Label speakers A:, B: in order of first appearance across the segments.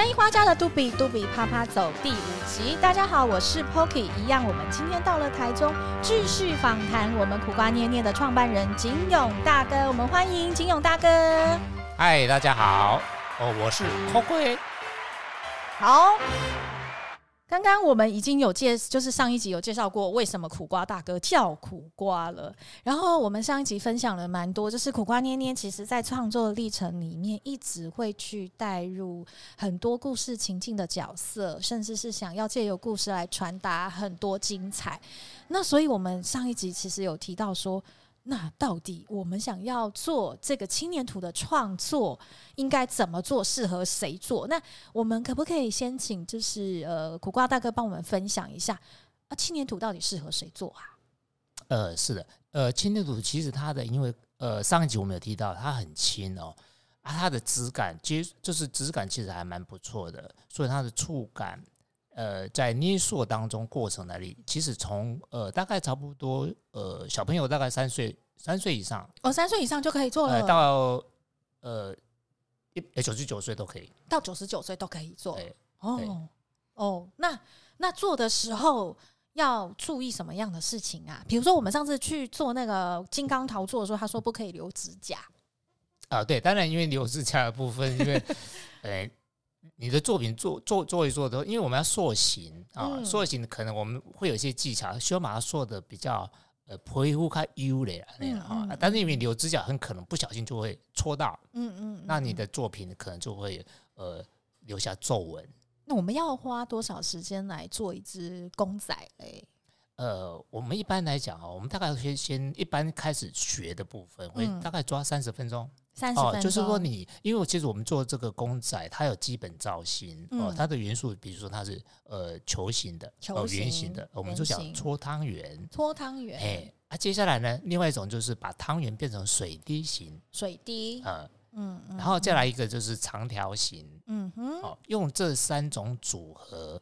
A: 三一花家的杜比杜比啪啪走第五集，大家好，我是 Pokey，一样，我们今天到了台中，继续访谈我们苦瓜捏捏的创办人景勇大哥，我们欢迎景勇大哥。
B: 嗨，大家好，哦，我是 Pokey。
A: 好。刚刚我们已经有介，就是上一集有介绍过为什么苦瓜大哥叫苦瓜了。然后我们上一集分享了蛮多，就是苦瓜捏捏其实在创作历程里面，一直会去带入很多故事情境的角色，甚至是想要借由故事来传达很多精彩。那所以我们上一集其实有提到说。那到底我们想要做这个青年土的创作，应该怎么做？适合谁做？那我们可不可以先请就是呃苦瓜大哥帮我们分享一下啊？青年土到底适合谁做啊？
B: 呃，是的，呃，青年土其实它的因为呃上一集我们有提到它很轻哦，啊，它的质感其实就是质感其实还蛮不错的，所以它的触感。呃，在捏塑当中过程那里，其实从呃大概差不多呃小朋友大概三岁三岁以上
A: 哦，三岁以上就可以做了，
B: 呃、到呃一九十九岁都可以，
A: 到九十九岁都可以做。
B: 对
A: 哦哦，那那做的时候要注意什么样的事情啊？比如说我们上次去做那个金刚陶做的时候，他说不可以留指甲
B: 啊。对，当然因为留指甲的部分，因为呃。你的作品做做做一做的，因为我们要塑形啊，塑形可能我们会有一些技巧，需要把它塑的比较呃皮肤看优嘞那样啊。但是因为留指甲很可能不小心就会戳到，嗯嗯，那你的作品可能就会呃留下皱纹。
A: 那我们要花多少时间来做一只公仔嘞？
B: 呃，我们一般来讲啊，我们大概先先一般开始学的部分，会大概抓三十分钟。
A: 哦，
B: 就是说你，因为其实我们做这个公仔，它有基本造型、嗯、哦，它的元素，比如说它是呃球形的，球形、哦、圆形的，我们就讲搓汤圆，
A: 搓汤圆。
B: 哎，啊，接下来呢，另外一种就是把汤圆变成水滴形，
A: 水滴，
B: 嗯嗯，然后再来一个就是长条形，嗯哼，哦，用这三种组合，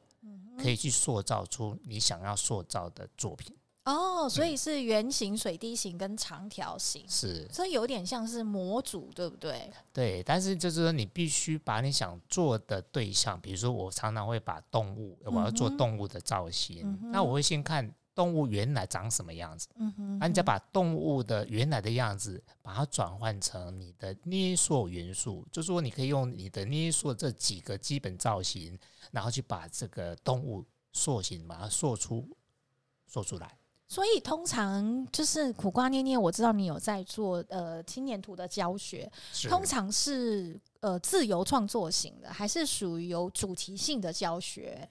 B: 可以去塑造出你想要塑造的作品。
A: 哦，所以是圆形、水滴形跟长条形，
B: 是，
A: 所以有点像是模组，对不对？
B: 对，但是就是说，你必须把你想做的对象，比如说我常常会把动物，我要做动物的造型，嗯，那我会先看动物原来长什么样子，嗯哼，那你再把动物的原来的样子，把它转换成你的捏塑元素，就是说你可以用你的捏塑这几个基本造型，然后去把这个动物塑形，把它塑出，塑出来。
A: 所以通常就是苦瓜捏捏，我知道你有在做呃青年图的教学，通常是呃自由创作型的，还是属于有主题性的教学？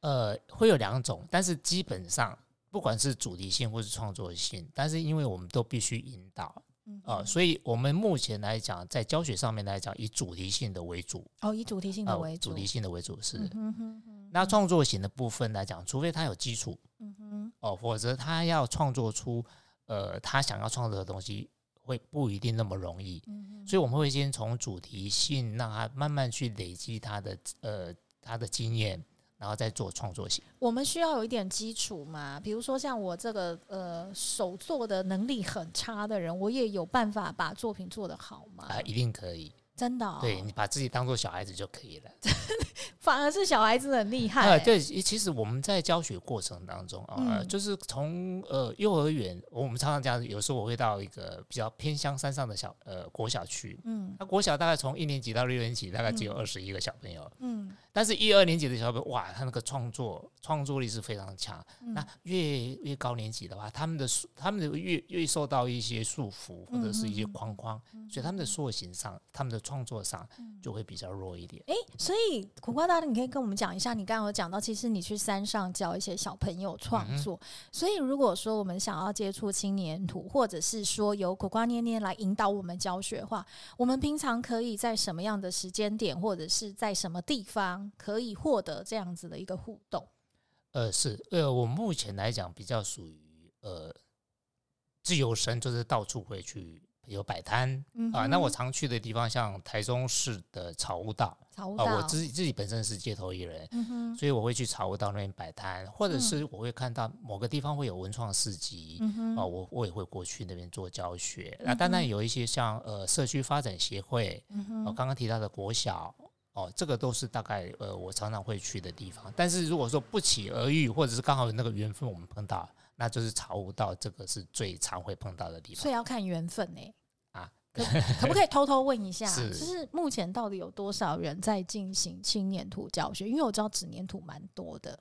B: 呃，会有两种，但是基本上不管是主题性或是创作性，但是因为我们都必须引导啊，所以我们目前来讲，在教学上面来讲，以主题性的为主。
A: 哦，以主题性的为主，
B: 呃，主题性的为主是。
A: 嗯哼哼
B: 那创作型的部分来讲，除非他有基础，嗯哼，哦，否则他要创作出呃他想要创作的东西，会不一定那么容易。嗯哼，所以我们会先从主题性，让他慢慢去累积他的呃他的经验，然后再做创作型。
A: 我们需要有一点基础嘛，比如说像我这个呃手做的能力很差的人，我也有办法把作品做得好吗？
B: 啊，一定可以。
A: 真的、哦，
B: 对，你把自己当做小孩子就可以了，
A: 反而是小孩子很厉害、欸。
B: 对，其实我们在教学过程当中啊，嗯、就是从呃幼儿园，我们常常讲，有时候我会到一个比较偏乡山上的小呃国小去，嗯，那国小大概从一年级到六年级，大概只有二十一个小朋友，嗯，但是一二年级的小朋友，哇，他那个创作创作力是非常强。嗯、那越越高年级的话，他们的他们的越越受到一些束缚或者是一些框框，嗯、所以他们的塑形上，他们的创作上就会比较弱一点。哎、
A: 欸，所以苦瓜大哥，你可以跟我们讲一下，你刚刚有讲到，其实你去山上教一些小朋友创作。嗯、所以如果说我们想要接触青年土，或者是说由苦瓜捏捏来引导我们教学的话，我们平常可以在什么样的时间点，或者是在什么地方可以获得这样子的一个互动？
B: 呃，是呃，我目前来讲比较属于呃自由身，就是到处会去。有摆摊、嗯、啊，那我常去的地方像台中市的草悟道，草悟道啊，我自己自己本身是街头艺人，嗯、所以我会去草悟道那边摆摊，或者是我会看到某个地方会有文创市集，嗯、啊，我我也会过去那边做教学。那、当然有一些像呃社区发展协会，我刚刚提到的国小。哦，这个都是大概呃我常常会去的地方。但是如果说不期而遇，或者是刚好有那个缘分我们碰到，那就是茶悟道，这个是最常会碰到的地方。
A: 所以要看缘分呢、欸。
B: 啊，
A: 可可不可以偷偷问一下，就是目前到底有多少人在进行青年土教学？因为我知道纸粘土蛮多的。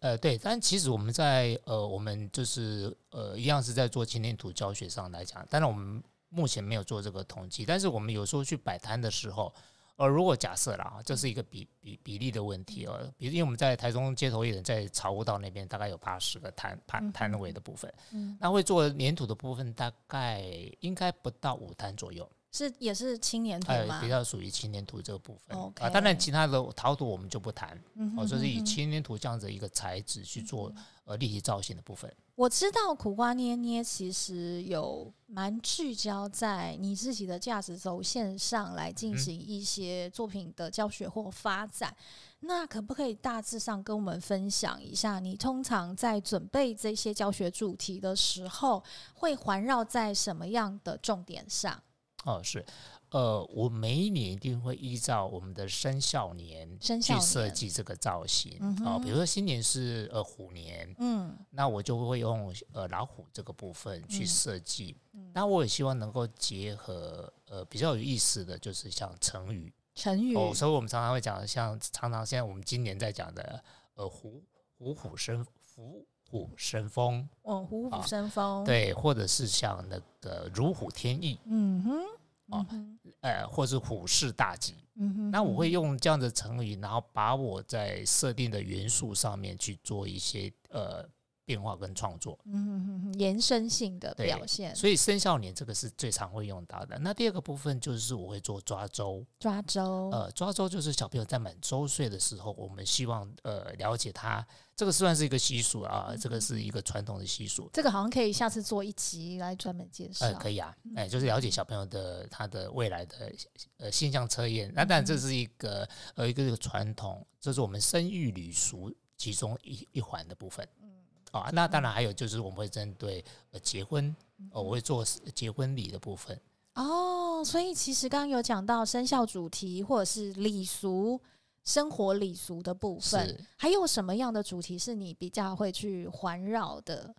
B: 呃，对，但其实我们在呃，我们就是呃，一样是在做青年土教学上来讲，当然我们目前没有做这个统计，但是我们有时候去摆摊的时候，呃，如果假设啦，这是一个比比比例的问题哦，比如因为我们在台中街头艺人，在草悟道那边大概有八十个摊摊摊位的部分，嗯，那会做粘土的部分大概应该不到五摊左右。
A: 是也是青年土吗？
B: 呃，比较属于青年土这个部分
A: Okay
B: 啊。当然，其他的陶土我们就不谈。
A: 嗯哼嗯哼
B: 哦，就是以青年土这样子一个材质去做呃立体造型的部分。
A: 我知道苦瓜捏捏其实有蛮聚焦在你自己的价值轴线上来进行一些作品的教学或发展。嗯、那可不可以大致上跟我们分享一下，你通常在准备这些教学主题的时候，会环绕在什么样的重点上？
B: 哦，是，呃，我每一年一定会依照我们的生肖年去设计这个造型。哦，比如说新年是呃虎年，嗯，那我就会用呃老虎这个部分去设计。那、嗯、我也希望能够结合呃比较有意思的就是像成语，
A: 成语
B: 哦，所以我们常常会讲，像常常现在我们今年在讲的呃虎虎虎生虎虎生风，
A: 哦，虎虎生风、哦，
B: 对，或者是像那个如虎添翼，嗯哼。哦，呃，或是虎视大吉，嗯哼，那我会用这样的成语，然后把我在设定的元素上面去做一些呃。变化跟创作，
A: 嗯，延伸性的表现。
B: 所以生肖年这个是最常会用到的。那第二个部分就是我会做抓周，
A: 抓周，
B: 呃，抓周就是小朋友在满周岁的时候，我们希望呃了解他，这个算是一个习俗啊，这个是一个传统的习俗。
A: 这个好像可以下次做一集来专门介绍。
B: 呃，可以啊，哎，就是了解小朋友的他的未来的呃性向测验。那当然这是一个呃一个这个传统，这是我们生育礼俗其中一一环的部分。啊，那当然还有就是我们会针对呃结婚，呃，我会做结婚礼的部分。
A: 哦，所以其实刚刚有讲到生肖主题或者是礼俗、生活礼俗的部分，还有什么样的主题是你比较会去环绕的？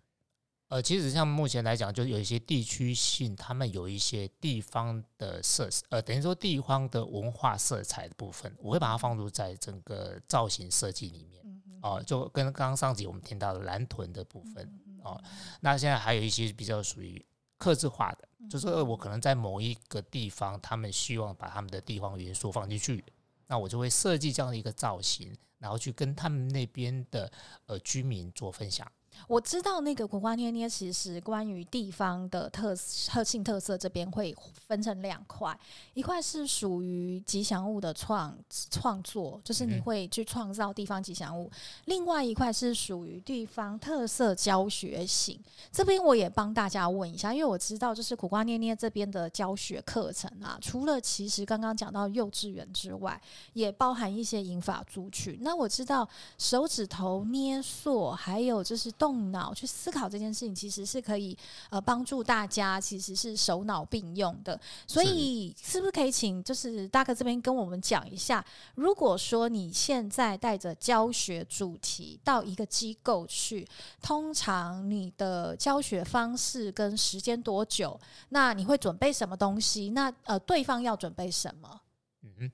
B: 呃，其实像目前来讲，就有一些地区性，他们有一些地方的色，呃，等于说地方的文化色彩的部分，我会把它放入在整个造型设计里面。哦，就跟刚刚上集我们听到的蓝屯的部分哦，那现在还有一些比较属于克制化的，就是我可能在某一个地方，他们希望把他们的地方元素放进去，那我就会设计这样的一个造型，然后去跟他们那边的呃居民做分享。
A: 我知道那个苦瓜捏捏，其实关于地方的特特性特色这边会分成两块，一块是属于吉祥物的创创作，就是你会去创造地方吉祥物；另外一块是属于地方特色教学型。这边我也帮大家问一下，因为我知道就是苦瓜捏捏这边的教学课程啊，除了其实刚刚讲到幼稚园之外，也包含一些银发族群。那我知道手指头捏塑，还有就是动。动脑去思考这件事情，其实是可以呃帮助大家，其实是手脑并用的。所以是不是可以请就是大哥这边跟我们讲一下，如果说你现在带着教学主题到一个机构去，通常你的教学方式跟时间多久？那你会准备什么东西？那呃对方要准备什么？
B: 嗯。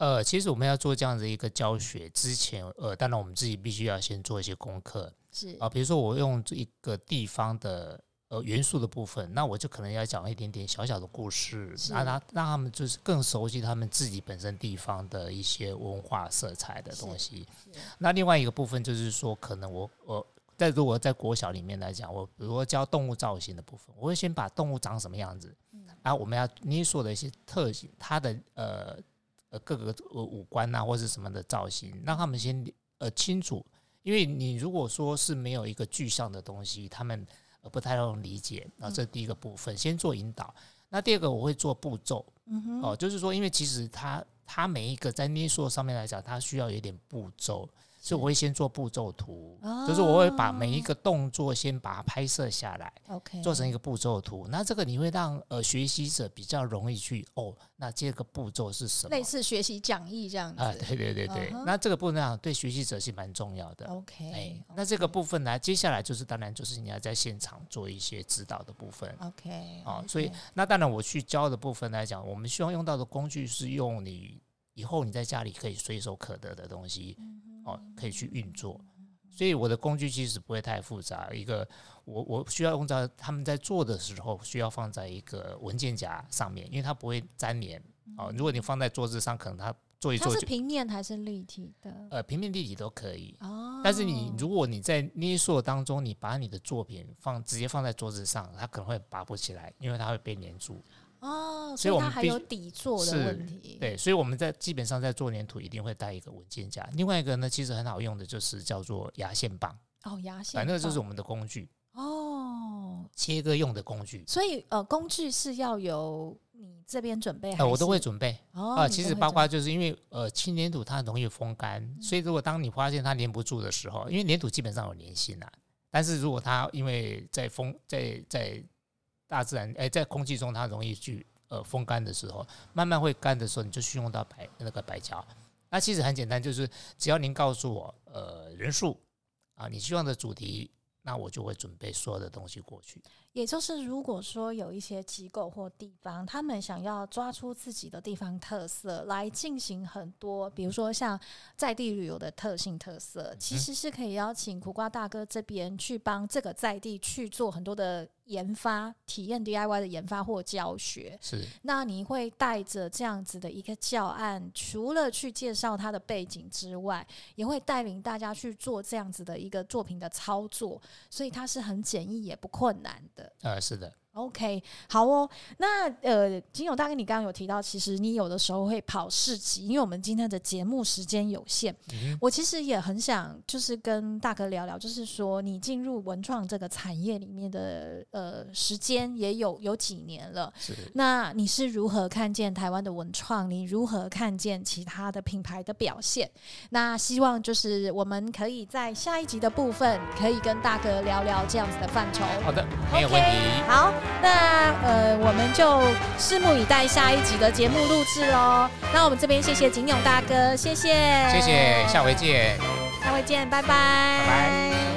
B: 呃，其实我们要做这样的一个教学之前，呃，当然我们自己必须要先做一些功课，
A: 是
B: 啊，比如说我用这一个地方的呃元素的部分，那我就可能要讲一点点小小的故事，让他让他们就是更熟悉他们自己本身地方的一些文化色彩的东西。那另外一个部分就是说，可能我我在如果在国小里面来讲，我比如说教动物造型的部分，我会先把动物长什么样子，嗯，然后我们要捏所的一些特性，它的呃。呃，各个呃五官啊，或者什么的造型，让他们先呃清楚，因为你如果说是没有一个具象的东西，他们呃不太容易理解。啊这是第一个部分，先做引导。那第二个我会做步骤，哦，就是说，因为其实他他每一个在捏塑上面来讲，他需要有点步骤，所以我会先做步骤图，哦、就是我会把每一个动作先把它拍摄下来
A: ，OK，
B: 做成一个步骤图。那这个你会让呃学习者比较容易去哦，那这个步骤是什么？
A: 类似学习讲义这样子啊？
B: 对对对对，uh huh、那这个部分呢，对学习者是蛮重要的。
A: OK，
B: 哎，那这个部分呢，接下来就是当然就是你要在现场做一些指导的部分。
A: OK，
B: 啊，所以那当然我去教的部分来讲，我们希望用到的工具是用你以后你在家里可以随手可得的东西。嗯哦，可以去运作，所以我的工具其实不会太复杂。一个，我我需要用到他们在做的时候，需要放在一个文件夹上面，因为它不会粘连。哦，如果你放在桌子上，可能它做一做就。
A: 它是平面还是立体的？
B: 呃，平面立体都可以。哦。但是你如果你在捏塑当中，你把你的作品放直接放在桌子上，它可能会拔不起来，因为它会被粘住。
A: 哦，所以我们还有底座的问题。
B: 对，所以我们在基本上在做粘土一定会带一个文件夹。另外一个呢，其实很好用的就是叫做牙线棒。
A: 哦，牙线，
B: 反正就是我们的工具。
A: 哦，
B: 切割用的工具。
A: 所以呃，工具是要由你这边准备。
B: 呃，我都会准备。哦，呃，其实包括就是因为呃，轻粘土它容易风干，嗯，所以如果当你发现它粘不住的时候，因为粘土基本上有粘性啊，但是如果它因为在风在在大自然，哎，在空气中它容易去呃风干的时候，慢慢会干的时候，你就需要用到白那个白胶。那其实很简单，就是只要您告诉我呃人数啊，你希望的主题，那我就会准备所有的东西过去。
A: 也就是，如果说有一些机构或地方，他们想要抓出自己的地方特色来进行很多，比如说像在地旅游的特性特色，其实是可以邀请苦瓜大哥这边去帮这个在地去做很多的研发、体验 DIY 的研发或教学。
B: 是，
A: 那你会带着这样子的一个教案，除了去介绍它的背景之外，也会带领大家去做这样子的一个作品的操作，所以它是很简易也不困难的。
B: 呃，是的。
A: OK，好哦。那呃，金勇大哥，你刚刚有提到，其实你有的时候会跑市集，因为我们今天的节目时间有限。嗯、我其实也很想，就是跟大哥聊聊，就是说你进入文创这个产业里面的呃时间也有有几年了。
B: 是。
A: 那你是如何看见台湾的文创？你如何看见其他的品牌的表现？那希望就是我们可以在下一集的部分，可以跟大哥聊聊这样子的范畴。
B: 好的，没有问题。
A: Okay, 好。那呃，我们就拭目以待下一集的节目录制喽。那我们这边谢谢景勇大哥，谢谢，
B: 谢谢，下回见，
A: 下回见，拜拜，
B: 拜拜。